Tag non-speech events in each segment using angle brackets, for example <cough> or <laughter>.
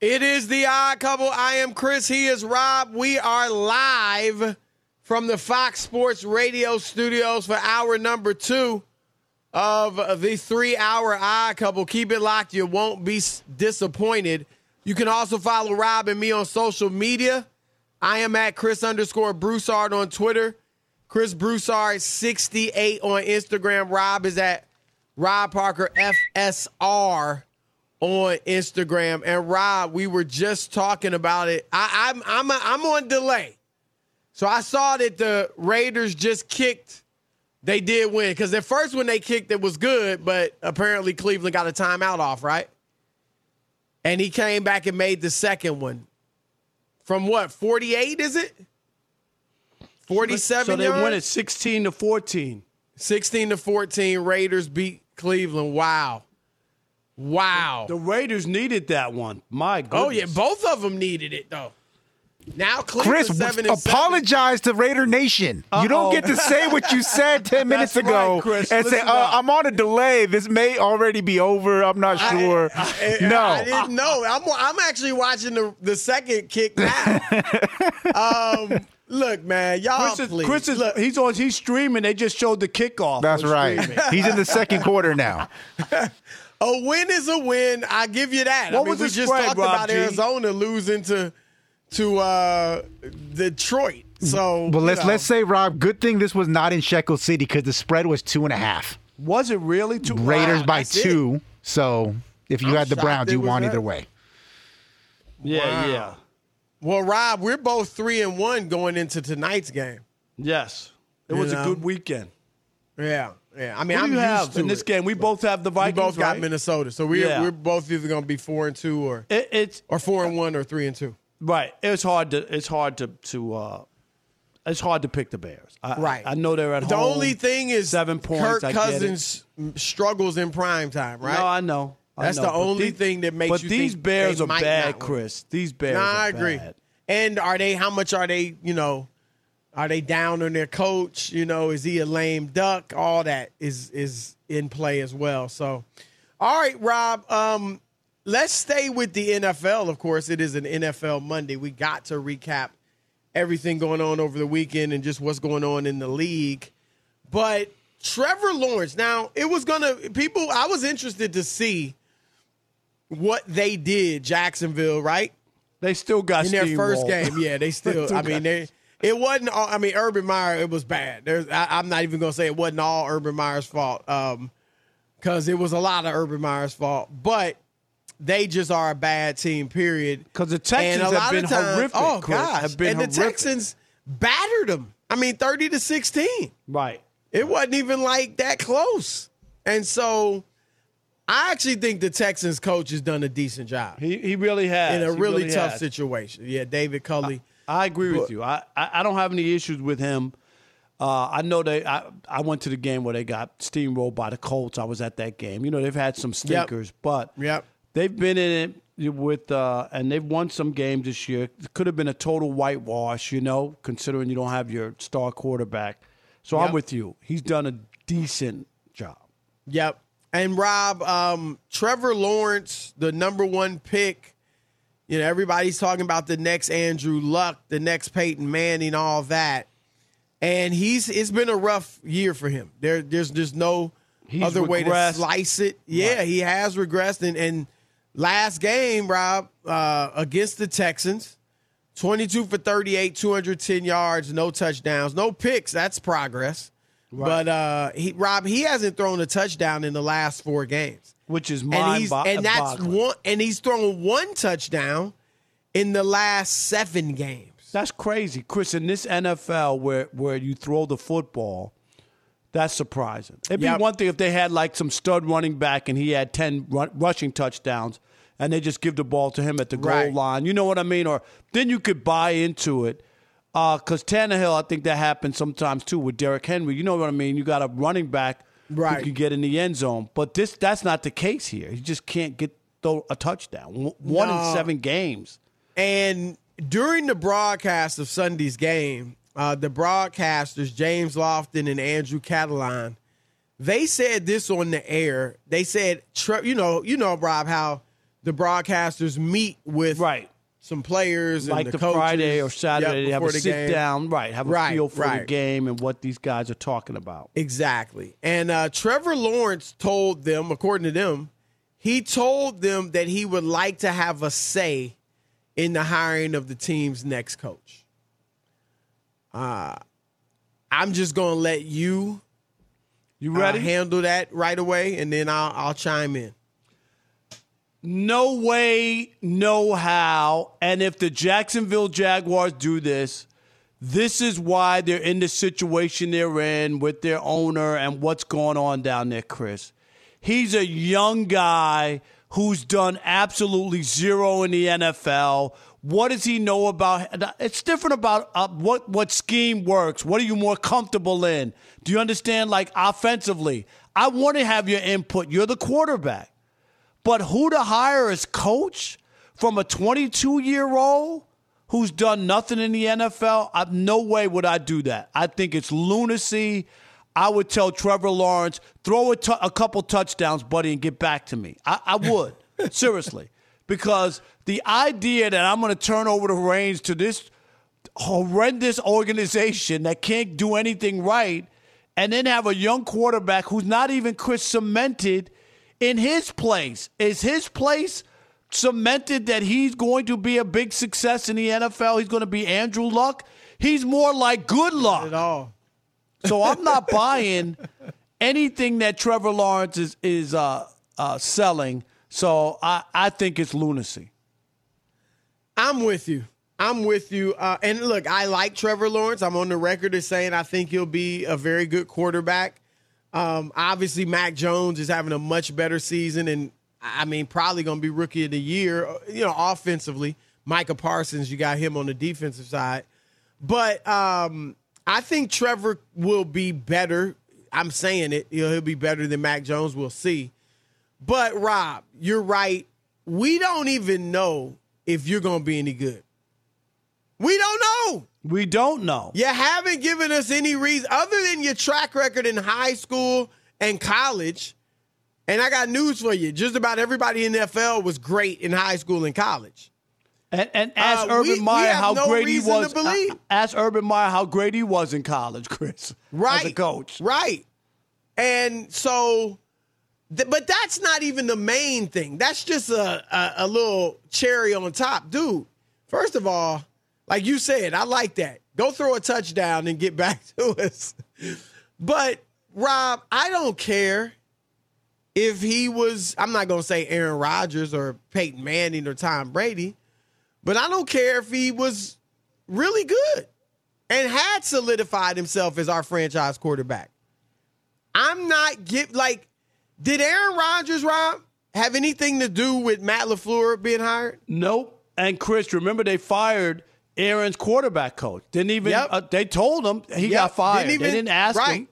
It is the odd couple. I am Chris. He is Rob. We are live from the Fox Sports Radio studios for hour number two of the three hour odd couple. Keep it locked. You won't be disappointed. You can also follow Rob and me on social media. I am at Chris underscore Broussard on Twitter. Chris Broussard 68 on Instagram. Rob is at Rob Parker FSR on Instagram. And Rob, we were just talking about it. I, I'm I'm a, I'm on delay, so I saw that the Raiders just kicked. They did win because the first one they kicked it was good, but apparently Cleveland got a timeout off, right? And he came back and made the second one from what 48 is it? 47 So they yards? win it 16 to 14. 16 to 14 Raiders beat Cleveland. Wow. Wow. The Raiders needed that one. My goodness. Oh yeah, both of them needed it though. Now Cleveland Chris, seven and apologize to Raider Nation. You don't get to say what you said 10 <laughs> minutes ago right, Chris. and say, uh. I'm on a delay. This may already be over. I'm not sure. seven. <laughs> no. I didn't know. I'm I'm actually watching the the second kick now. <laughs> um, look, man, y'all Chris is, please. Chris is look, he's on. He's streaming. They just showed the kickoff. That's right. streaming. He's in the second quarter now. A win is a win. I give you that. I What mean, was we just spread, talked Rob about G? Arizona losing to to uh, Detroit. So, But let's know. let's say, Rob, good thing this was not in Shekel City because the spread was two and a half. Was it really too? Raiders Wow, by that's it. two. So if you I'm had the Browns, you won that. either way. Yeah, Wow. yeah, Well, Rob, we're both three and one going into tonight's game. yes. It You was know? a good weekend. Yeah, yeah. I mean, I'm do you used have to in this it. game? We both have the We Vikings. both got right? Minnesota, so we're Yeah. we're both either going to be four and two or It, it's or four and one or three and two. right. It's hard to. It's hard to to. uh It's hard to pick the Bears. I, Right. I, know they're at The home. The only thing is seven points. Kirk I get it. Cousins struggles in prime time, right? No, I know. I That's know. the But only these- thing that makes But you these think Bears they are might bad, not win. Chris. These Bears. Nah, are I agree. bad. And are they? How much are they? You know, are they down on their coach? You know, is he a lame duck? All that is is in play as well. So, all right, Rob. Um, let's stay with the NFL. Of course, it is an NFL Monday. We got to recap everything going on over the weekend and just what's going on in the league. But Trevor Lawrence. Now, it was gonna people. I was interested to see what they did, Jacksonville, right? They still got in their first steamrolled. game. Yeah, they <laughs> still. I mean, they. It wasn't. All, I mean, Urban Meyer. It was bad. There's. I, I'm not even gonna say it wasn't all Urban Meyer's fault. Um, because it was a lot of Urban Meyer's fault. But they just are a bad team. Period. Because the Texans have been of times- horrific, Oh Chris, gosh, have been and the. Texans battered them. I mean, thirty to sixteen. Right. It wasn't even like that close. And so, I actually think the Texans coach has done a decent job He he really has in a He really, tough has. situation. Yeah, David Culley. I agree But- with you. I, I, I don't have any issues with him. Uh, I know they. I, I went to the game where they got steamrolled by the Colts. I was at that game. You know they've had some stinkers, but Yep. they've been in it with uh, and they've won some games this year. It could have been a total whitewash, you know, considering you don't have your star quarterback. So Yep. I'm with you. He's done a decent job. Yep. And Rob, um, Trevor Lawrence, the number one pick. You know, everybody's talking about the next Andrew Luck, the next Peyton Manning, all that. And he's it's been a rough year for him. There, there's just no He's other way to slice it. Yeah, he has regressed. And, and last game, Rob, uh, against the Texans, 22 for 38, 210 yards, no touchdowns, no picks. That's progress. But uh, he, Rob, he hasn't thrown a touchdown in the last four games, Which is and mind he's and that's boggling. one, and he's thrown one touchdown in the last seven games. That's crazy, Chris. In this NFL, where where you throw the football, That's surprising. It'd Yep. be one thing if they had like some stud running back and he had 10 ru- rushing touchdowns and they just give the ball to him at the goal Right. line. You know what I mean? Or then you could buy into it. Uh, because Tannehill, I think that happens sometimes too with Derrick Henry. You know what I mean? You got a running back Right. who can get in the end zone. But this that's not the case here. He just can't get throw a touchdown. One No. in seven games. And during the broadcast of Sunday's game, uh, the broadcasters, James Lofton and Andrew Catalon, they said this on the air. They said, you know, you know, Rob, how the broadcasters meet with Right. Some players and Like the, the. Friday or Saturday, Yep, they have a the sit game. down, right? Have a Right, feel for the game and what these guys are talking about. Exactly. And uh, Trevor Lawrence told them, according to them, he told them that he would like to have a say in the hiring of the team's next coach. Uh, I'm just going to let you You uh, ready? handle that right away, and then I'll, I'll chime in. No way, no how. And if the Jacksonville Jaguars do this, this is why they're in the situation they're in with their owner and what's going on down there, Chris. He's a young guy who's done absolutely zero in the NFL. What does he know about? It's different about uh, what what scheme works. What are you more comfortable in? Do you understand? Like offensively, I want to have your input. You're the quarterback. But who to hire as coach from a 22 year old who's done nothing in the NFL? I, no way would I do that. I think it's lunacy. I would tell Trevor Lawrence, throw a couple touchdowns, buddy, and get back to me. I, I would, <laughs> seriously. Because the idea that I'm going to turn over the reins to this horrendous organization that can't do anything right and then have a young quarterback who's not even Chris cemented in his place. Is his place cemented that he's going to be a big success in the NFL? He's going to be Andrew Luck? He's more like good luck. At all. So I'm not buying anything that Trevor Lawrence is is uh, uh, selling. So I, I think it's lunacy. I'm with you. I'm with you. Uh, and look, I like Trevor Lawrence. I'm on the record as saying I think he'll be a very good quarterback. Um, obviously, Mac Jones is having a much better season, and I mean, probably going to be rookie of the year. uh, You know, offensively, Micah Parsons, you got him on the defensive side, but um, I think Trevor will be better. I'm saying it. You know, he'll be better than Mac Jones. We'll see. But Rob, you're right. We don't even know if you're going to be any good. We don't know. We don't know. You haven't given us any reason other than your track record in high school and college. And I got news for you. Just about everybody in the NFL was great in high school and college. And, and ask Uh, Urban we- we Meyer have how no great he was. uh, ask Urban Meyer how great he was in college, <laughs> Chris. Right. As a coach. Right. And so, th- but that's not even the main thing. That's just a, a, a little cherry on top. Dude, first of all, like you said, I like that. Go throw a touchdown and get <laughs> back to us. But, Rob, I don't care if he was, I'm not going to say Aaron Rodgers or Peyton Manning or Tom Brady, but I don't care if he was really good and had solidified himself as our franchise quarterback. I'm not get like, did Aaron Rodgers, Rob, have anything to do with Matt LaFleur being hired? Nope. And Chris, remember they fired Aaron's quarterback coach. Didn't even. Yep. Uh, they told him he Yep. got fired. Didn't even- they didn't ask right. him.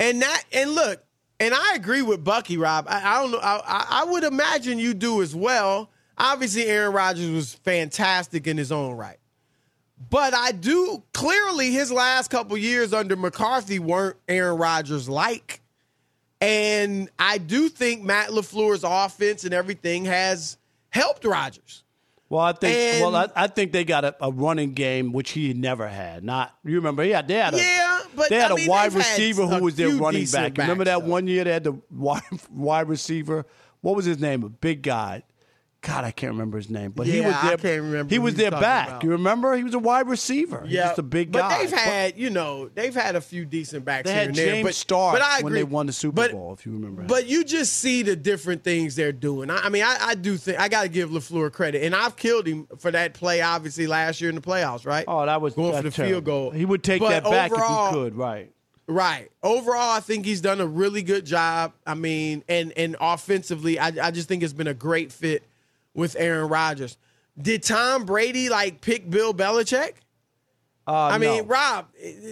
And that and look, and I agree with Bucky, Rob. I, I don't know. I, I- I would imagine you do as well. Obviously, Aaron Rodgers was fantastic in his own right. But I do clearly his last couple years under McCarthy weren't Aaron Rodgers like. And I do think Matt LaFleur's offense and everything has helped Rodgers. Well, I think. And- well, I, I think they got a, a running game which he never had. Not you remember? Yeah, they had a Yeah, but, they had I a mean, wide receiver who was their running back. Remember that though. one year they had the <laughs> wide, wide receiver. What was his name? A big guy. God, I can't remember his name, but he Yeah, was I can't remember He was their back. about. You remember? He was a wide receiver. Yeah, just a big but guy. they've had, you know, they've had a few decent backs They here had and there. James but, but when they won the Super But- Bowl, if you remember. But you just see the different things they're doing. I, I mean, I, I do think I got to give LaFleur credit, and I've killed him for that play, obviously last year in the playoffs, right? oh, that was going for the field goal. He would take But that back overall- if he could. Right. Right. Overall, I think he's done a really good job. I mean, and and offensively, I, I just think it's been a great fit with Aaron Rodgers. Did Tom Brady like pick Bill Belichick? Uh, I mean, no. Rob,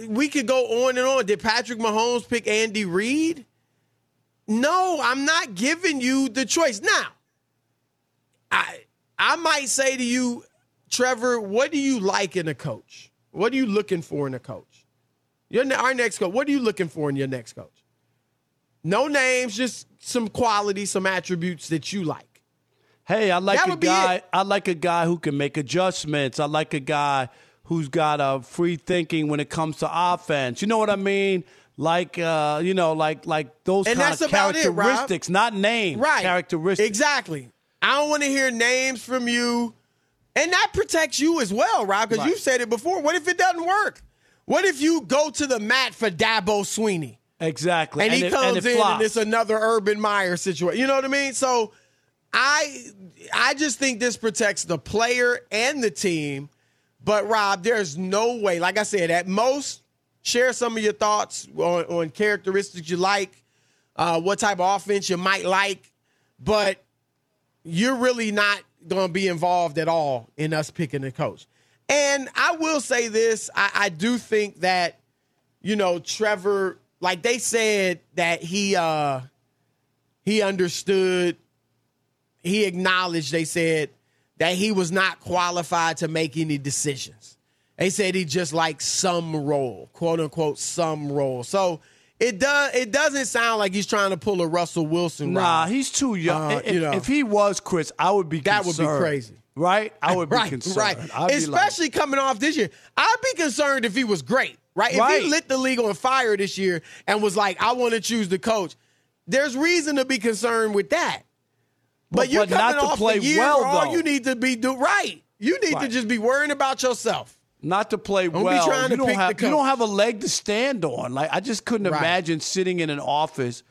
we could go on and on. Did Patrick Mahomes pick Andy Reid? No, I'm not giving you the choice. Now, I I might say to you, Trevor, what do you like in a coach? What are you looking for in a coach? Your our next coach. What are you looking for in your next coach? No names, just some qualities, some attributes that you like. Hey, I like That a guy. it. I like a guy who can make adjustments. I like a guy who's got a free thinking when it comes to offense. You know what I mean? Like, uh, you know, like like those And kind of about it, characteristics, not names. Right. Characteristics. Exactly. I don't want to hear names from you. And that protects you as well, Rob, because Right. you've said it before. What if it doesn't work? What if you go to the mat for Dabo Swinney Exactly. and, he it- comes it in flops. and it's another Urban Meyer situation? You know what I mean? So I I just think this protects the player and the team. But Rob, there's no way. Like I said, at most, share some of your thoughts on, on characteristics you like, uh, what type of offense you might like. But you're really not going to be involved at all in us picking a coach. And I will say this I, I do think that, you know, Trevor, like they said that he uh he understood, he acknowledged, they said that he was not qualified to make any decisions. They said he just like some role, quote unquote, some role. So it does it doesn't sound like he's trying to pull a Russell Wilson. Nah, route. he's too young. Uh, if, you know. if he was Chris, I would be. That would be crazy. right? I would <laughs> be right, concerned. right. I'd be like- Especially coming off this year. I'd be concerned if he was great, right? If Right. he lit the league on fire this year and was like, I want to choose the coach, there's reason to be concerned with that. But, But- you're but not coming to off play a year well, all though. you need to be do right. You need to just be worrying about yourself. not to play Don't be well. trying you to don't pick the have you don't have a leg to stand on. Like I just couldn't Right. imagine sitting in an office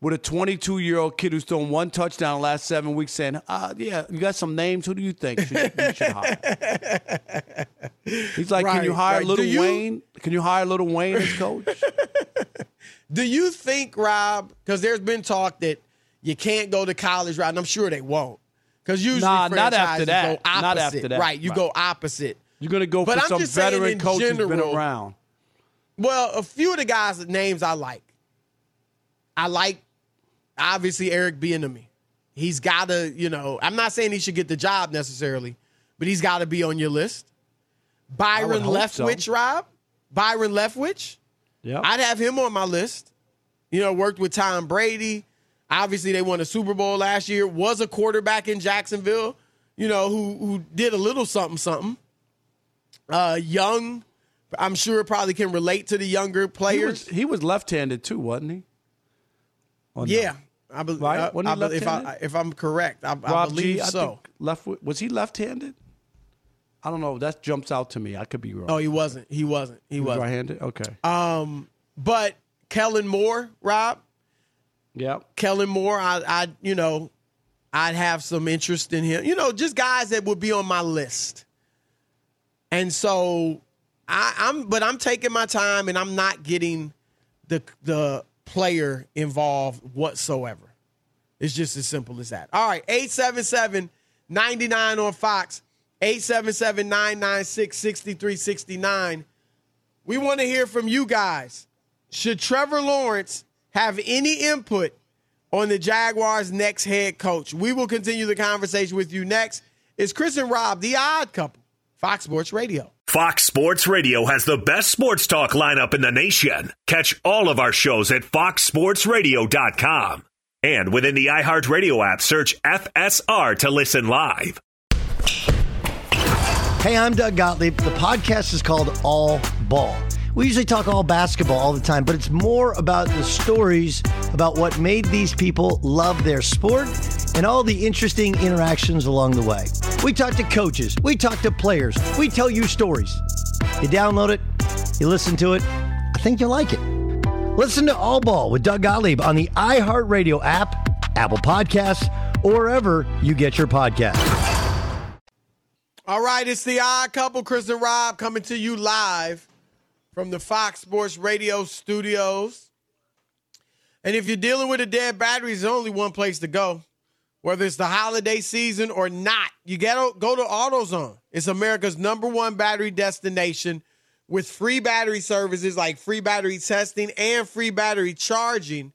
with a 22 year old kid who's thrown one touchdown last seven weeks, saying, uh, "Yeah, you got some names. Who do you think should, you should hire?" <laughs> He's like, "Can you hire right. Little you- Wayne? Can you hire Lil Wayne as coach?" <laughs> Do you think, Rob, because there's been talk that you can't go to college route, and I'm sure they won't. Because usually Nah, not after that. go opposite. Not after that. Right, you Right. go opposite. You're gonna go But for I'm some just veteran coach who's been around. Well, a few of the guys' names I like. I like obviously Eric Bieniemy. He's got to, you know, I'm not saying he should get the job necessarily, but he's got to be on your list. Byron hope so. Leftwich, Rob. Byron Leftwich. Yeah, I'd have him on my list. You know, worked with Tom Brady. Obviously, they won a Super Bowl last year. Was a quarterback in Jacksonville. You know, who who did a little something something. Uh, young, I'm sure probably can relate to the younger he players. was, he was left-handed too, wasn't he? Or no? yeah, I, be- Right? I- he I be- if I if I'm correct, I, I believe G, I so. left was he left-handed? I don't know. That jumps out to me. I could be wrong. Oh, he wasn't. He wasn't. He, He was wasn't. right-handed. Okay. Um, but Kellen Moore, Rob, yeah. Kellen Moore, I, I, you know, I'd have some interest in him. You know, just guys that would be on my list. And so I, I'm, but I'm taking my time and I'm not getting the the player involved whatsoever. It's just as simple as that. All right, 877 99 on Fox, 877 996 6369. We want to hear from you guys. Should Trevor Lawrence have any input on the Jaguars' next head coach? We will continue the conversation with you next. It's Chris and Rob, the odd couple, Fox Sports Radio. Fox Sports Radio has the best sports talk lineup in the nation. Catch all of our shows at foxsportsradio.com. And within the iHeartRadio app, search FSR to listen live. Hey, I'm Doug Gottlieb. The podcast is called All Ball. We usually talk all basketball all the time, but it's more about the stories about what made these people love their sport and all the interesting interactions along the way. We talk to coaches, we talk to players, we tell you stories. You download it, you listen to it, I think you'll like it. Listen to All Ball with Doug Gottlieb on the iHeartRadio app, Apple Podcasts, or wherever you get your podcasts. All right, it's the odd couple, Chris and Rob, coming to you live from the Fox Sports Radio studios. And if you're dealing with a dead battery, there's only one place to go. Whether it's the holiday season or not, you gotta go to AutoZone. It's America's number one battery destination with free battery services like free battery testing and free battery charging.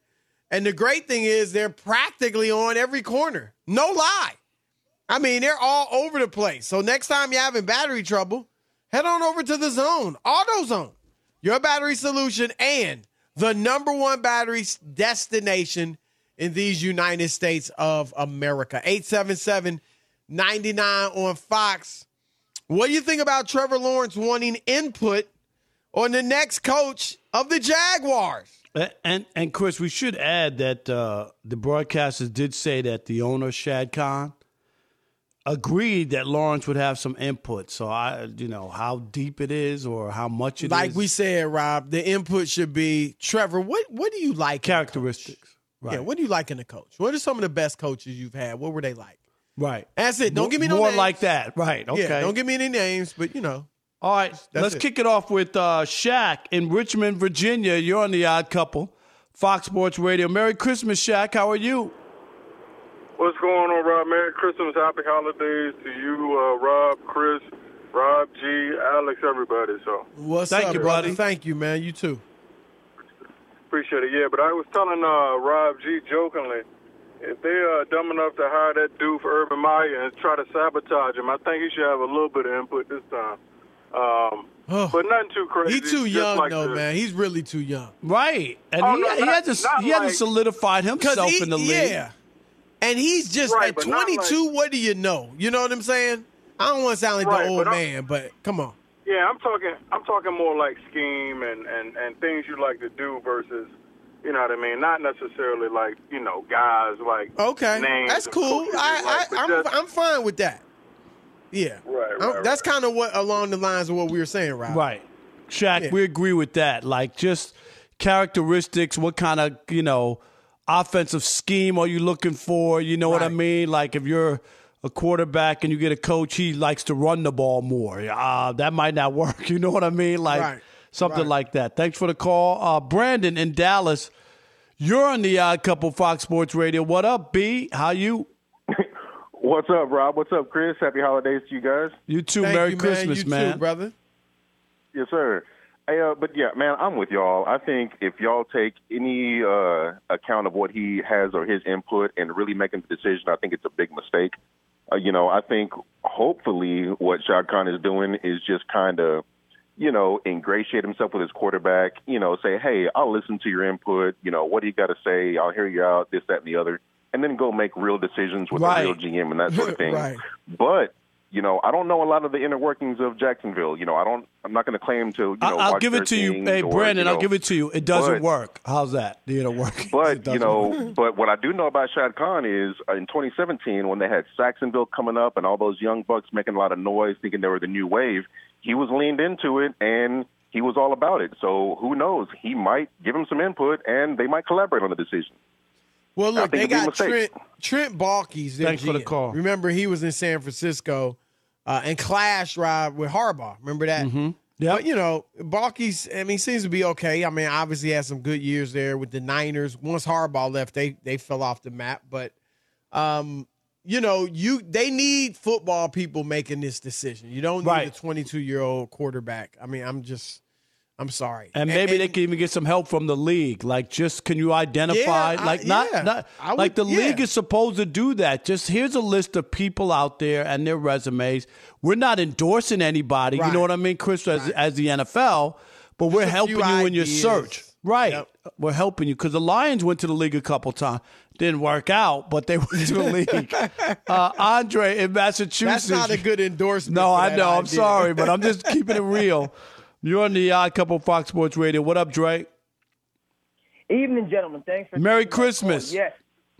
And the great thing is they're practically on every corner. No lie. I mean, they're all over the place. So next time you're having battery trouble, head on over to the zone, AutoZone, your battery solution and the number one battery destination in these United States of America. 877 99 on Fox. What do you think about Trevor Lawrence wanting input on the next coach of the Jaguars? And, and Chris, we should add that uh, the broadcasters did say that the owner Shad Khan agreed that Lawrence would have some input. So I, you know, how deep it is or how much it like is. we said, Rob, the input should be Trevor. What what do you like? characteristics. Right. Yeah, what do you like in a coach? What are some of the best coaches you've had? What were they like? right. That's it. Don't give me no more names. like that. Right. Okay. Yeah, don't give me any names, but you know. All right, let's it. kick it off with uh, Shaq in Richmond, Virginia. You're on the Odd Couple, Fox Sports Radio. Merry Christmas, Shaq. How are you? What's going on, Rob? Merry Christmas, happy holidays to you, uh, Rob, Chris, Rob G, Alex, everybody. So What's Thank up, you, brother? buddy. Thank you, man. You too. appreciate it. Yeah, but I was telling uh, Rob G jokingly, if they are dumb enough to hire that dude for Urban Meyer and try to sabotage him, I think he should have a little bit of input this time. Um, Oh. but nothing too crazy. He too young like though, the- man. He's really too young. Right, and Oh, he, no, he not- hasn't not he hasn't solidified himself he, in the league. yeah, and he's just Right, at but not 22. what do you know? You know what I'm saying? I don't want to sound like Right, the old but I'm- man, but come on. Yeah, I'm talking. I'm talking more like scheme and and and things you like to do versus, you know what I mean. Not necessarily like you know guys like Okay, names that's cool. coaches you I, like, but I, I'm, just- I'm fine with that. Yeah, Right, right, That's right. kind of what along the lines of what we were saying, Rob. Right, Shaq. Yeah. We agree with that. Like just characteristics. What kind of you know offensive scheme are you looking for? You know what I mean? Like if you're a quarterback and you get a coach, he likes to run the ball more. Uh, that might not <laughs> work. You know what I mean? Like Right. something Right. like that. Thanks for the call, uh, Brandon in Dallas. You're on the Odd Couple Fox Sports Radio. What up, B? How you? <laughs> What's up, Rob? What's up, Chris? Happy holidays to you guys. You too. Thank Merry you, Christmas, man. You man. too, brother. Yes, sir. Uh, but yeah, man, I'm with y'all. I think if y'all take any uh, account of what he has or his input and really making the decision, I think it's a big mistake. Uh, you know, I think hopefully what Shad Khan is doing is just kind of, you know, ingratiate himself with his quarterback. You know, say, hey, I'll listen to your input. You know, what do you got to say? I'll hear you out. This, that, and the other, and then go make real decisions with Right. a real GM and that sort of <laughs> thing. Right. But you know, I don't know a lot of the inner workings of Jacksonville. You know, I don't. I'm not going to claim to. You know, I'll give it to you. Hey, or, Brandon, you I'll give it to you. It doesn't but- work. How's that? It don't work. <laughs> But you know, work. but what I do know about Shad Khan is uh, in 2017 when they had Sacksonville coming up and all those young bucks making a lot of noise, thinking they were the new wave. He was leaned into it and he was all about it. So who knows? He might give him some input and they might collaborate on the decision. Well, look, they it'd be a got. Trent Trent Baalke's their Thanks for the call. Remember, he was in San Francisco uh, and clashed Rob with Harbaugh. Remember that? Mm-hmm. Yep. But you know, Baalke's. I mean, seems to be okay. I mean, obviously had some good years there with the Niners. Once Harbaugh left, they they fell off the map. But um, you know, you they need football people making this decision. You don't need Right. a 22 year old quarterback. I mean, I'm just. I'm sorry. And maybe they can even get some help from the league. Like, just can you identify? Yeah, I- like, not, yeah. not would- like the yeah. league is supposed to do that. Just here's a list of people out there and their resumes. We're not endorsing anybody. You know what I mean, Chris, as, as the NFL, but we're helping you in your search. Right. Yep. We're helping you because the Lions went to the league a couple times. Didn't work out, but they <laughs> went to the league. <laughs> Uh, Andre in Massachusetts. That's not a good endorsement. No, I know. I'm sorry, but I'm just keeping it <laughs> real. You're on the Odd Couple Fox Sports Radio. What up, Dre? Evening, gentlemen. Thanks for Merry taking my call. Christmas. Yes.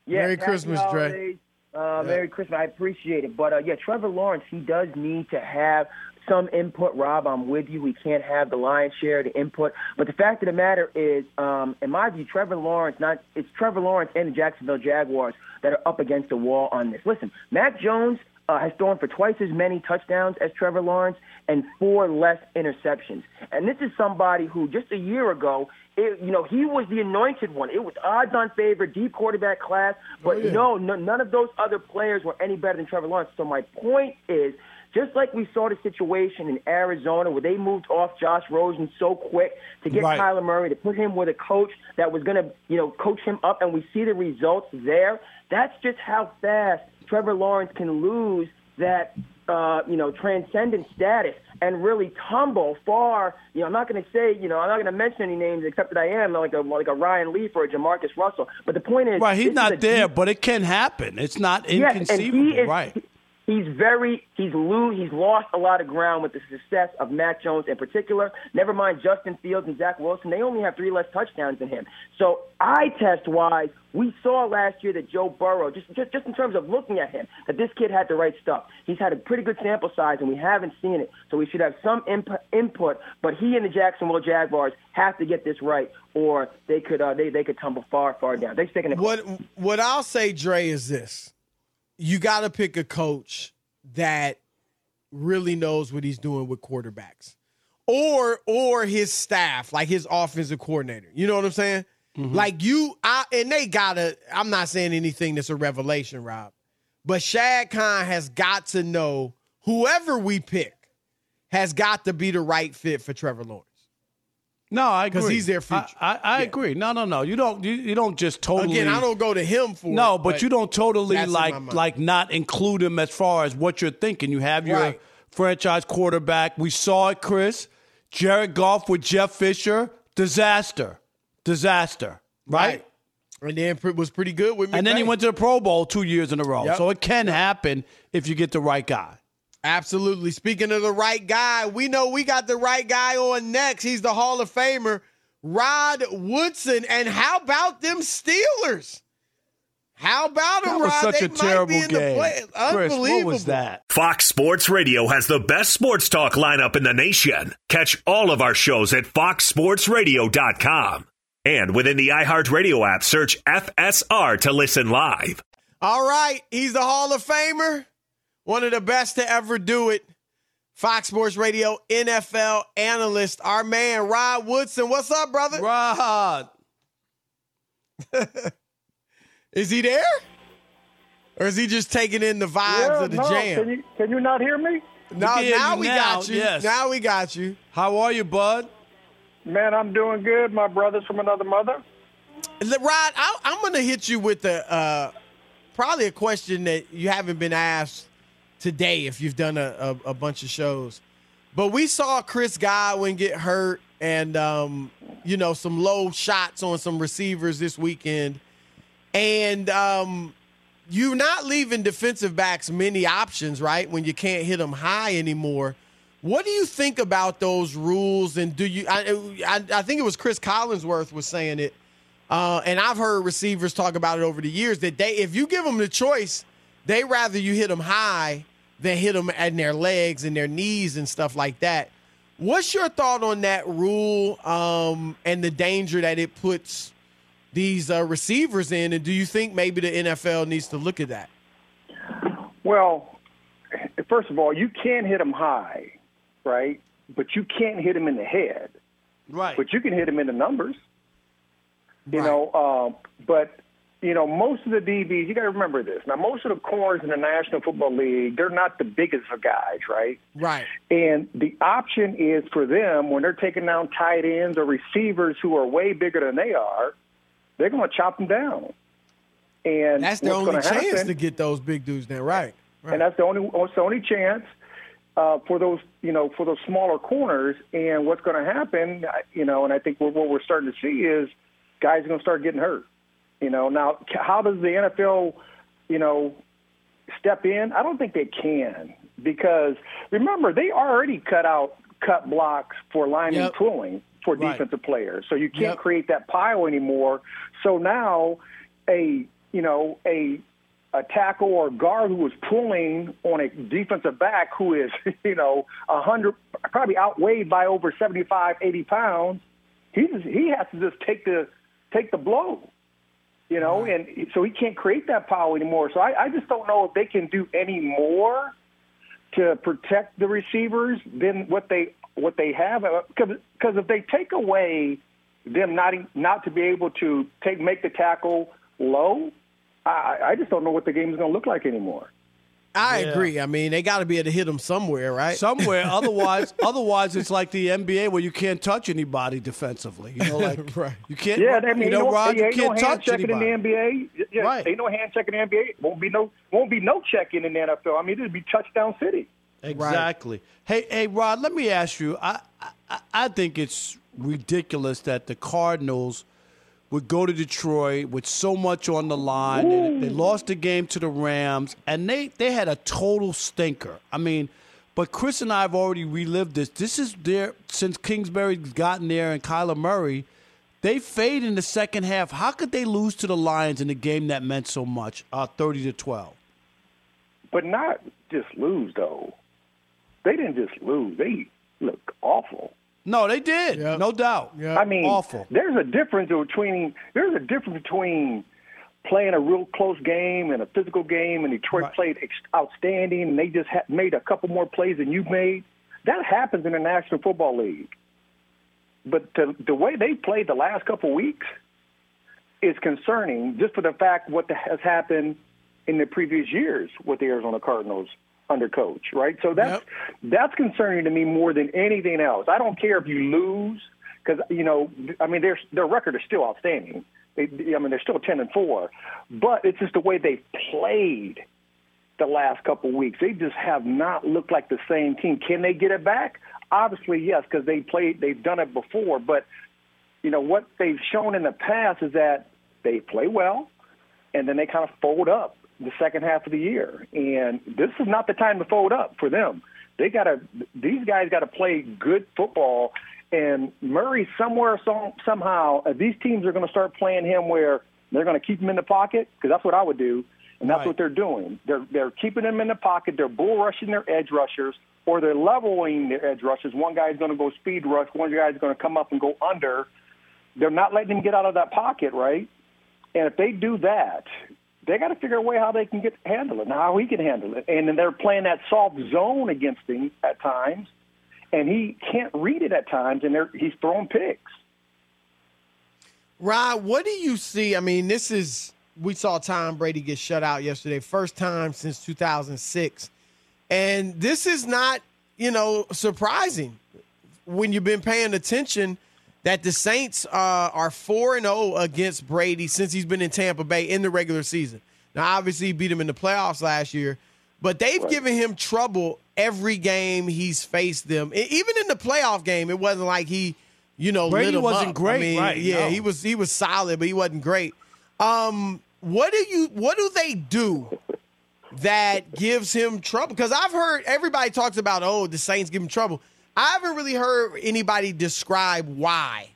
yes. Merry Happy Christmas, Dre. holidays. Uh, Merry Christmas. I appreciate it. But uh, yeah, Trevor Lawrence, he does need to have some input. Rob, I'm with you. We can't have the lion's share of the input. But the fact of the matter is, um, in my view, Trevor Lawrence, not it's Trevor Lawrence and the Jacksonville Jaguars that are up against the wall on this. Listen, Mac Jones. Uh, has thrown for twice as many touchdowns as Trevor Lawrence and four less interceptions. And this is somebody who just a year ago, it, you know, he was the anointed one. It was odds-on favorite, deep quarterback class. But yeah. no, no, none of those other players were any better than Trevor Lawrence. So my point is, just like we saw the situation in Arizona where they moved off Josh Rosen so quick to get Right. Kyler Murray, to put him with a coach that was going to, you know, coach him up, and we see the results there. That's just how fast Trevor Lawrence can lose that, uh, you know, transcendent status and really tumble far. You know, I'm not going to say, you know, I'm not going to mention any names except that I am like a like a Ryan Leaf or a JaMarcus Russell. But the point is, Right, he's not there, deep- but it can happen. It's not Yes, inconceivable. he is, right. He's very he's lo- he's lost a lot of ground with the success of Mac Jones in particular. Never mind Justin Fields and Zach Wilson; they only have three less touchdowns than him. So eye test wise, we saw last year that Joe Burrow, just, just just in terms of looking at him, that this kid had the right stuff. He's had a pretty good sample size, and we haven't seen it. So we should have some imp- input. But he and the Jacksonville Jaguars have to get this right, or they could uh, they they could tumble far far down. They're sticking. What what I'll say, Dre, is this: you got to pick a coach that really knows what he's doing with quarterbacks, or or his staff, like his offensive coordinator. You know what I'm saying? Mm-hmm. Like you, I and they gotta. I'm not saying anything that's a revelation, Rob, but Shad Khan has got to know whoever we pick has got to be the right fit for Trevor Lawrence. No, I agree. 'Cause he's their future. I, I, I agree. No, no, no. You don't. You, you don't just totally. Again, I don't go to him for No, it, but, you don't totally that's in my like like not include him as far as what you're thinking. You have your Right. franchise quarterback. We saw it, Chris. Jared Goff with Jeff Fisher. Disaster. Disaster. Right? And then it was pretty good with me. And then he went to the Pro Bowl two years in a row. Yep. So it can happen if you get the right guy. Absolutely. Speaking of the right guy, we know we got the right guy on next. He's the Hall of Famer, Rod Woodson. And how about them Steelers? How about them, That was Rod? such They a might terrible be in the game. play- Chris, Unbelievable. what was that? Fox Sports Radio has the best sports talk lineup in the nation. Catch all of our shows at foxsportsradio.com. And within the iHeartRadio app, search FSR to listen live. All right. He's the Hall of Famer, one of the best to ever do it. Fox Sports Radio NFL analyst, our man, Rod Woodson. What's up, brother? Rod. <laughs> Is he there? Or is he just taking in the vibes of the no, jam? Can you, can you not hear me? No, can now you we now, got you. yes. Now we got you. How are you, bud? Man, I'm doing good. My brother's from another mother. Rod, I, I'm going to hit you with a uh, probably a question that you haven't been asked today if you've done a, a, a bunch of shows. But we saw Chris Godwin get hurt and, um, you know, some low shots on some receivers this weekend. And um, you're not leaving defensive backs many options, right? When you can't hit them high anymore. What do you think about those rules? And do you? I, I, I think it was Cris Collinsworth was saying it, uh, and I've heard receivers talk about it over the years that they, if you give them the choice, they rather you hit them high than hit them in their legs and their knees and stuff like that. What's your thought on that rule um, and the danger that it puts these uh, receivers in? And do you think maybe the NFL needs to look at that? Well, first of all, you can hit them high, right? But you can't hit them in the head. Right. But you can hit them in the numbers. You Right. know, um, but you know, most of the DBs, you got to remember this. Now, most of the corners in the National Football League, they're not the biggest of guys, right? Right. And the option is for them when they're taking down tight ends or receivers who are way bigger than they are, they're going to chop them down. And That's the only chance happen- to get those big dudes there. Right. right. and that's the only that's the only chance uh, for those you know for those smaller corners. And what's going to happen, you know, and I think what, what we're starting to see is guys are going to start getting hurt. You know, now how does the NFL, you know, step in? I don't think they can because remember they already cut out cut blocks for linemen Yep. pulling for Right. defensive players, so you can't Yep. create that pile anymore. So now a you know a a tackle or a guard who was pulling on a defensive back who is, <laughs> you know, a hundred, probably outweighed by over 75, 80 pounds, he just, he has to just take the take the blow. You know, and so he can't create that power anymore. So I, I just don't know if they can do any more to protect the receivers than what they what they have. Uh, because if they take away them not not to be able to take make the tackle low, I, I just don't know what the game is going to look like anymore. I Yeah. agree. I mean, they got to be able to hit them somewhere, right? Somewhere, <laughs> otherwise, otherwise it's like the NBA where you can't touch anybody defensively. You know, like <laughs> Right. you can't. Yeah, I mean, you know, Rod, you ain't no can't hand touch checking anybody. in the NBA. Yeah, Right. Ain't no hand checking in the NBA. Won't be no won't be no checking in the NFL. I mean, it'll be touchdown city. Exactly. Hey, hey, Rod. Let me ask you. I, I, I think it's ridiculous that the Cardinals would go to Detroit with so much on the line. They, they lost the game to the Rams, and they they had a total stinker. I mean, but Chris and I have already relived this. This is their since Kingsbury's gotten there and Kyler Murray. They fade in the second half. How could they lose to the Lions in a game that meant so much, uh, thirty to twelve? But not just lose though. They didn't just lose. They looked awful. No, they did. No doubt. I mean, awful. There's a difference between there's a difference between playing a real close game and a physical game, and Detroit played ex- outstanding, and they just ha- made a couple more plays than you made. That happens in the National Football League. But the, the way they played the last couple weeks is concerning, just for the fact what the, has happened in the previous years with the Arizona Cardinals under coach, right? So that's that's concerning to me more than anything else. I don't care if you lose because you know, I mean, their their record is still outstanding. They, I mean, they're still ten and four, but it's just the way they played the last couple weeks. They just have not looked like the same team. Can they get it back? Obviously, yes, because they played. They've done it before, but you know what they've shown in the past is that they play well, and then they kind of fold up the second half of the year. And this is not the time to fold up for them. They got to; these guys got to play good football. And Murray, somewhere, some, somehow, uh, these teams are going to start playing him where they're going to keep him in the pocket because that's what I would do, and that's Right. what they're doing. They're they're keeping him in the pocket. They're bull rushing their edge rushers, or they're leveling their edge rushers. One guy's going to go speed rush. One guy's going to come up and go under. They're not letting him get out of that pocket, right? And if they do that, they got to figure a way how they can get handle it, and how he can handle it. And then they're playing that soft zone against him at times, and he can't read it at times, and they're, he's throwing picks. Rod, what do you see? I mean, this is we saw Tom Brady get shut out yesterday, first time since 2006, and this is not you know surprising when you've been paying attention that the Saints uh, are four and zero against Brady since he's been in Tampa Bay in the regular season. Now, obviously, he beat him in the playoffs last year, but they've given him trouble every game he's faced them. Even in the playoff game, it wasn't like he, you know, Brady wasn't up. great, I mean, right, Yeah, no. he was he was solid, but he wasn't great. Um, what do you what do they do that gives him trouble? Because I've heard everybody talks about oh the Saints give him trouble. I haven't really heard anybody describe why,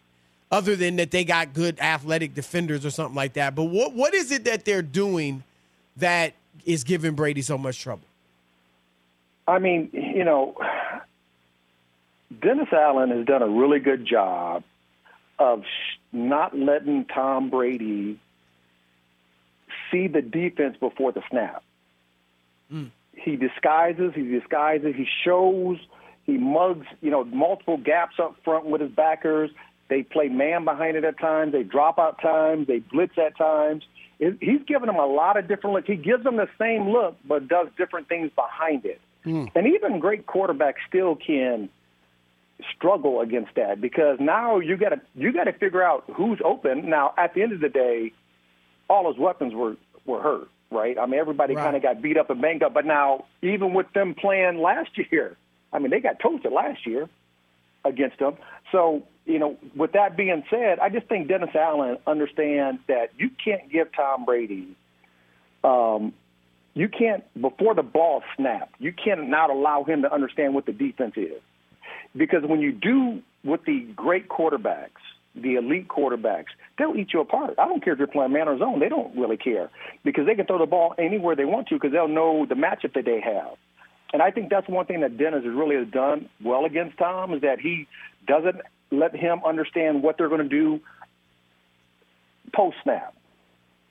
other than that they got good athletic defenders or something like that. But what what is it that they're doing that is giving Brady so much trouble? I mean, you know, Dennis Allen has done a really good job of not letting Tom Brady see the defense before the snap. Hmm. He disguises, he disguises, he shows, he mugs, you know, multiple gaps up front with his backers. They play man behind it at times. They drop out times. They blitz at times. It- He's given them a lot of different looks. He gives them the same look, but does different things behind it. Hmm. And even great quarterbacks still can struggle against that because now you got to you got to figure out who's open. Now, at the end of the day, all his weapons were were hurt, right? I mean, everybody Right. kind of got beat up and banged up. But now, even with them playing last <laughs> year, I mean, they got toasted last year against them. So, you know, with that being said, I just think Dennis Allen understands that you can't give Tom Brady um, you can't before the ball snapped. You can't not allow him to understand what the defense is, because when you do with the great quarterbacks, the elite quarterbacks, they'll eat you apart. I don't care if you're playing man or zone; they don't really care because they can throw the ball anywhere they want to because they'll know the matchup that they have. And I think that's one thing that Dennis really has done well against Tom is that he doesn't let him understand what they're going to do post snap.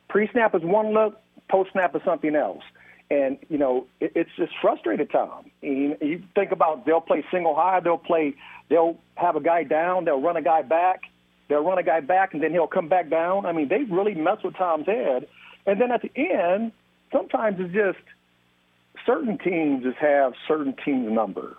Pre-snap is one look, post-snap is something else. And you know, it, it's just frustrated Tom. You, you think about they'll play single high, they'll play, they'll have a guy down, they'll run a guy back, they'll run a guy back, and then he'll come back down. I mean, they really mess with Tom's head. And then at the end, sometimes it's just certain teams just have certain teams' number.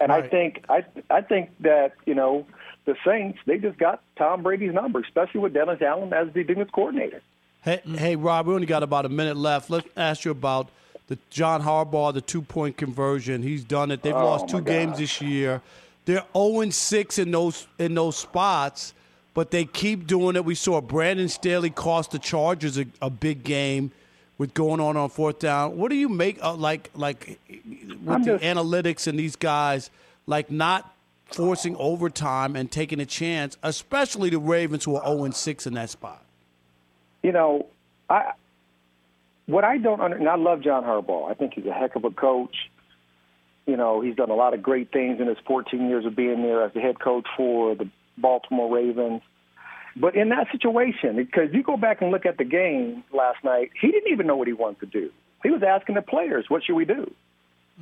And I think I I think that you know the Saints they just got Tom Brady's number, especially with Dennis Allen as the defense coordinator. Hey, hey, Rob, we only got about a minute left. Let's ask you about the John Harbaugh, the two point conversion. He's done it. They've Oh, lost two games this year. They're 0 6 in those in those spots, but they keep doing it. We saw Brandon Staley cost the Chargers a, a big game with going on on fourth down. What do you make uh, like like with I'm the just- analytics and these guys like not forcing overtime and taking a chance, especially the Ravens who are 0 6 in that spot? you know, I what I don't under, and I love John Harbaugh. I think he's a heck of a coach. You know, he's done a lot of great things in his 14 years of being there as the head coach for the Baltimore Ravens. But in that situation, because you go back and look at the game last night, he didn't even know what he wanted to do. He was asking the players, "What should we do?"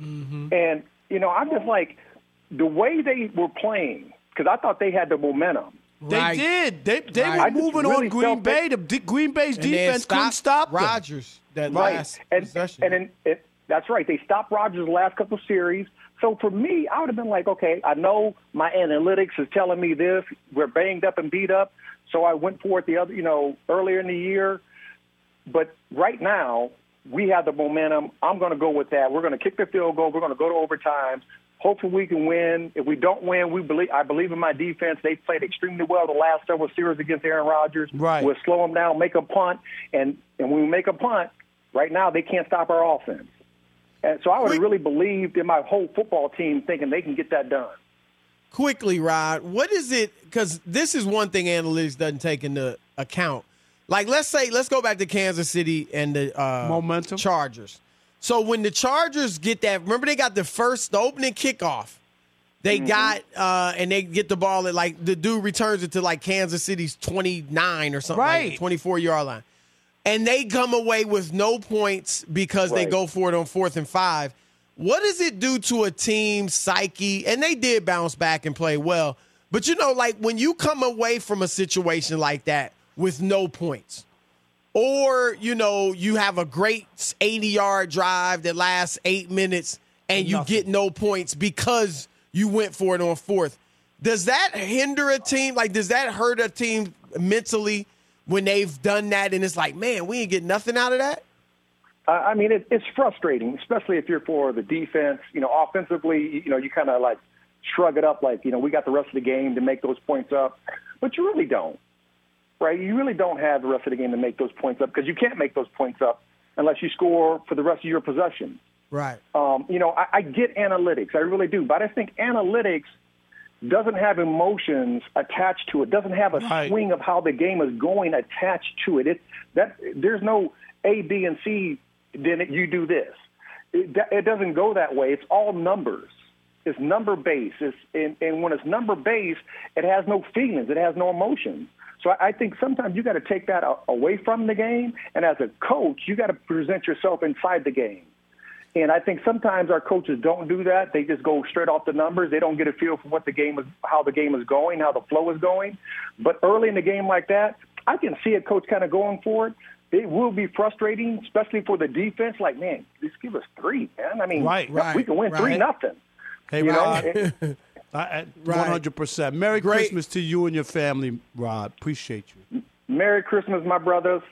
Mm-hmm. And you know, I'm just like the way they were playing because I thought they had the momentum. They Right. did. They they Right. were moving really on Green Bay. that- The Green Bay's And they had defense couldn't stop them. Rodgers that Right. last and, possession. And then it, that's right. They stopped Rodgers the last couple of series. So for me, I would have been like, okay, I know my analytics is telling me this. We're banged up and beat up. So I went for it the other, you know, earlier in the year. But right now, we have the momentum. I'm going to go with that. We're going to kick the field goal. We're going to go to overtime. Hopefully, we can win. If we don't win, we believe. I believe in my defense. They played extremely well the last several series against Aaron Rodgers. Right. We'll slow them down, make a punt, and and when we make a punt, right now they can't stop our offense. And so I would have really believed in my whole football team, thinking they can get that done. Quickly, Rod, what is it? Because this is one thing analytics doesn't take into account. Like, let's say, let's go back to Kansas City and the uh, Momentum. Chargers. So when the Chargers get that, remember they got the first, the opening kickoff. They got uh, and they get the ball at like the dude returns it to like Kansas City's twenty nine or something, Right. twenty four yard line, and they come away with no points because they go for it on fourth and five. What does it do to a team's psyche? And they did bounce back and play well, but you know, like when you come away from a situation like that with no points, or you know you have a great 80 yard drive that lasts eight minutes and you Nothing. get no points because you went for it on fourth does that hinder a team like does that hurt a team mentally when they've done that and it's like man we ain't get nothing out of that I I mean, it, it's frustrating, especially if you're for the defense. You know, offensively, you know, you kind of like shrug it up, like you know, we got the rest of the game to make those points up, but you really don't, right? You really don't have the rest of the game to make those points up because you can't make those points up unless you score for the rest of your possession. right Um, you know, I, I get analytics, I really do, but I think analytics doesn't have emotions attached to it. Doesn't have a Right. swing of how the game is going attached to it. It that there's no A, B, and C. Then you do this. It, it doesn't go that way. It's all numbers. It's number based. It's, and, and when it's number based, it has no feelings. It has no emotions. So I, I think sometimes you got to take that away from the game. And as a coach, you got to present yourself inside the game. And I think sometimes our coaches don't do that. They just go straight off the numbers. They don't get a feel for what the game is, how the game is going, how the flow is going. But early in the game like that, I can see a coach kind of going for it. It will be frustrating, especially for the defense. Like, man, just give us three, man. I mean, Right, right, we can win three nothing. Hey, You know, <laughs> I- One hundred percent. Merry Great. Christmas to you and your family, Rod. Appreciate you. Merry Christmas, my brothers.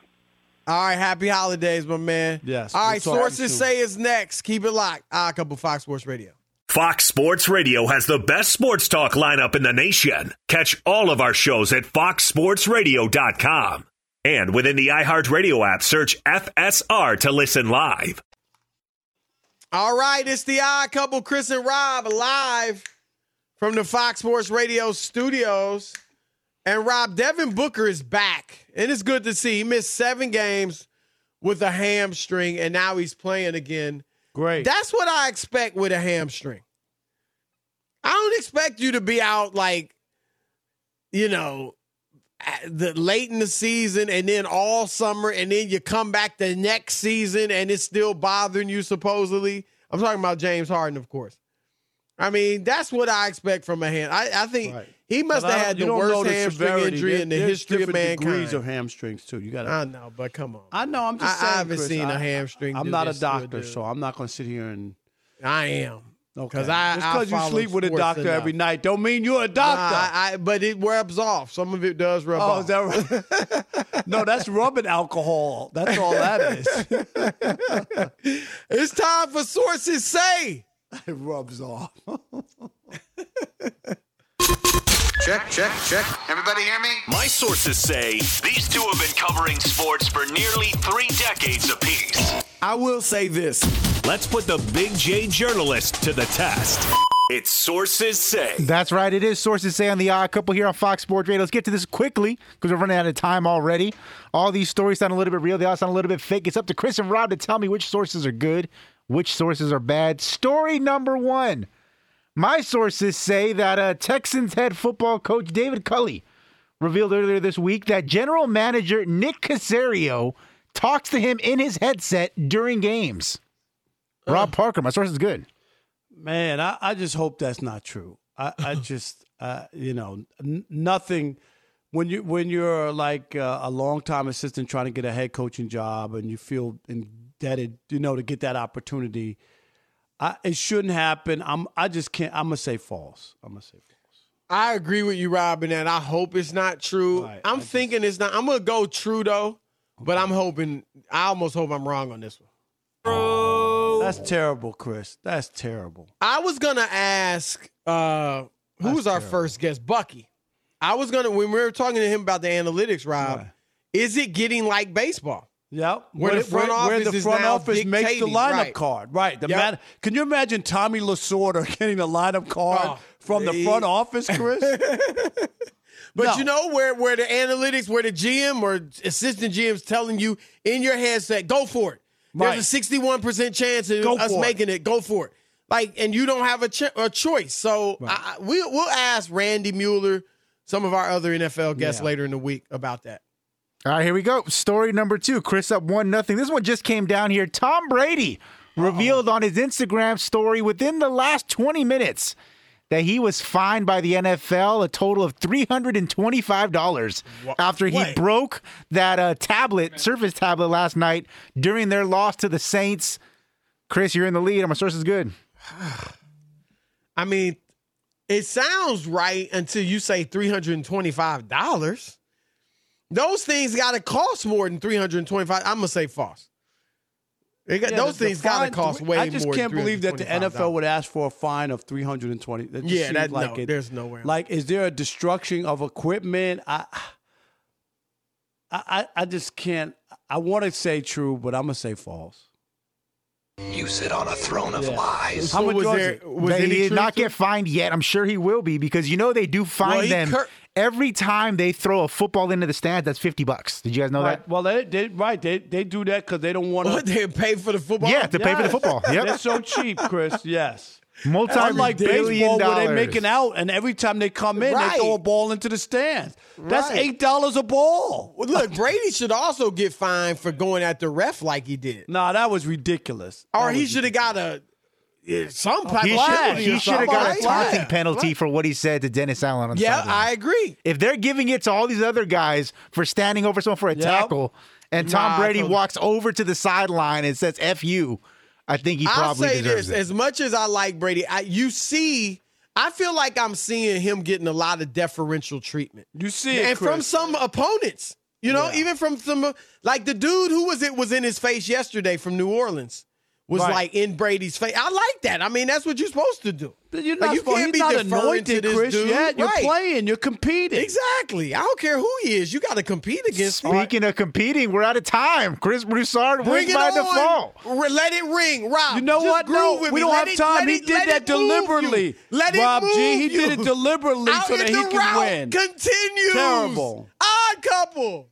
all right happy holidays my man Yes, all we'll right talk to you sources say is next keep it locked ah couple fox sports radio Fox Sports Radio has the best sports talk lineup in the nation. Catch all of our shows at foxsportsradio.com. And within the iHeartRadio app, search FSR to listen live. All right, it's the odd couple, Chris and Rob, live from the Fox Sports Radio studios. And Rob, Devin Booker is back, and it's good to see. He missed seven games with a hamstring, and now he's playing again. Great. That's what I expect with a hamstring. I don't expect you to be out like, you know, the late in the season and then all summer and then you come back the next season and it's still bothering you supposedly. I'm talking about James Harden, of course. I mean, that's what I expect from a hand. I, I think he must But have had the worst the hamstring severity. injury There- in the history of different degrees mankind. of hamstrings too. You got I know, but come on. I know. I'm just I- saying. I haven't Chris, seen a I- hamstring I'm not a this to a doctor, so I'm not going to sit here and. I am. Okay. Because I Just I because you sleep with a doctor enough. every night don't mean you're a doctor. Nah, I, I, but it rubs off. Some of it does rub oh, off. is that right? <laughs> no, that's rubbing alcohol. That's all that is. <laughs> it's time for sources say. <laughs> it rubs off. Check, check, check. Everybody hear me? My sources say these two have been covering sports for nearly three decades apiece. I will say this. Let's put the Big J journalist to the test. It's Sources Say. That's right. It is sources say on the odd couple here on Fox Sports Radio. Let's get to this quickly because we're running out of time already. All these stories sound a little bit real. They all sound a little bit fake. It's up to Chris and Rob to tell me which sources are good, which sources are bad. Story number one. My sources say that uh, Texans head football coach David Culley revealed earlier this week that general manager Nick Caserio talks to him in his headset during games. Rob Parker, my source is good. Man, I, I just hope that's not true. I, I <laughs> just, uh, you know, n- nothing. When you when you're like uh, a longtime assistant trying to get a head coaching job and you feel indebted, you know, to get that opportunity, I, it shouldn't happen. I'm I just can't. I'm gonna say false. I'm gonna say false. I agree with you, Robin, and I hope it's not true. I'm thinking it's not. I'm gonna go true though, but I'm hoping. I almost hope I'm wrong on this one. That's terrible, Chris. That's terrible. I was gonna ask uh who was our first guest, Bucky. I was gonna when we were talking to him about the analytics, Rob. Is it getting like baseball? Yep. Where the front where, office the front office makes the lineup right. card. Right. The Yep. man, can you imagine Tommy Lasorda <laughs> getting the lineup card Oh, from the front office, Chris? <laughs> But No. you know where where the analytics, where the GM or assistant GM's telling you in your headset, go for it. Right. There's a 61% chance of Go us for it. making it. Go for it. Like, and you don't have a, ch- a choice. So I, I- we, we'll ask Randy Mueller, some of our other NFL guests Yeah. later in the week about that. All right, here we go. Story number two. Chris up one nothing. This one just came down here. Tom Brady revealed on his Instagram story within the last 20 minutes that he was fined by the NFL a total of $325 after he Wait. broke that uh, tablet, Surface tablet last night during their loss to the Saints. Chris, you're in the lead. My source is good. <sighs> I mean, it sounds right until you say $325. Those things got to cost more than 325 I'm going to say false. They got, Yeah, those the- the things got to fine- cost way more I just than can't believe that the NFL would ask for a fine of three hundred and twenty. That just Yeah, that- like no, it, there's nowhere. Like, is there a destruction of equipment? I, I, I- I just can't. I want to say true, but I'm gonna say false. You sit on a throne of lies. How much was was, there- was they any did not get fined yet. I'm sure he will be because you know they do fine Well, them cur- every time they throw a football into the stands. That's 50 bucks. Did you guys know Right. that? Well, they, they right. They they do that because they don't want to. they pay for the football? Yeah, to pay for the football. They're so cheap, Chris. <laughs> Yes. Multi Unlike baseball, where they dollars. making out, and every time they come in, Right. they throw a ball into the stands. That's Right. eight dollars a ball. Well, look, Brady should also get fined for going at the ref like he did. Nah, that was ridiculous. Or That he should have got a yeah, some type He should, he should have got a right? taunting Yeah. penalty for what he said to Dennis Allen on the sideline. Yeah, sideline. I agree. if they're giving it to all these other guys for standing over someone for a Yep. tackle, and Tom Nah, Brady walks over to the sideline and says "f you," I think he I'll probably say deserves this: it. as much as I like Brady, I, you see, I feel like I'm seeing him getting a lot of deferential treatment, You see it, and from some opponents. You know, even from some like the dude who was it was in his face yesterday from New Orleans was Right. like in Brady's face. I like that. I mean, that's what you're supposed to do. But You're Like, not, you supposed- can't be not anointed, Chris. dude. Yet you're Right. playing. You're competing. Exactly. I don't care who he is. You got to compete against him. Speaking of competing, we're out of time. Chris Broussard Bring wins by on. default. Let it ring, Rob. You know what? No, we don't Let have it- time. let He it- did that deliberately. you. Let it Rob G, he you. did it deliberately Out so that he can win. Continues. Terrible. Odd couple.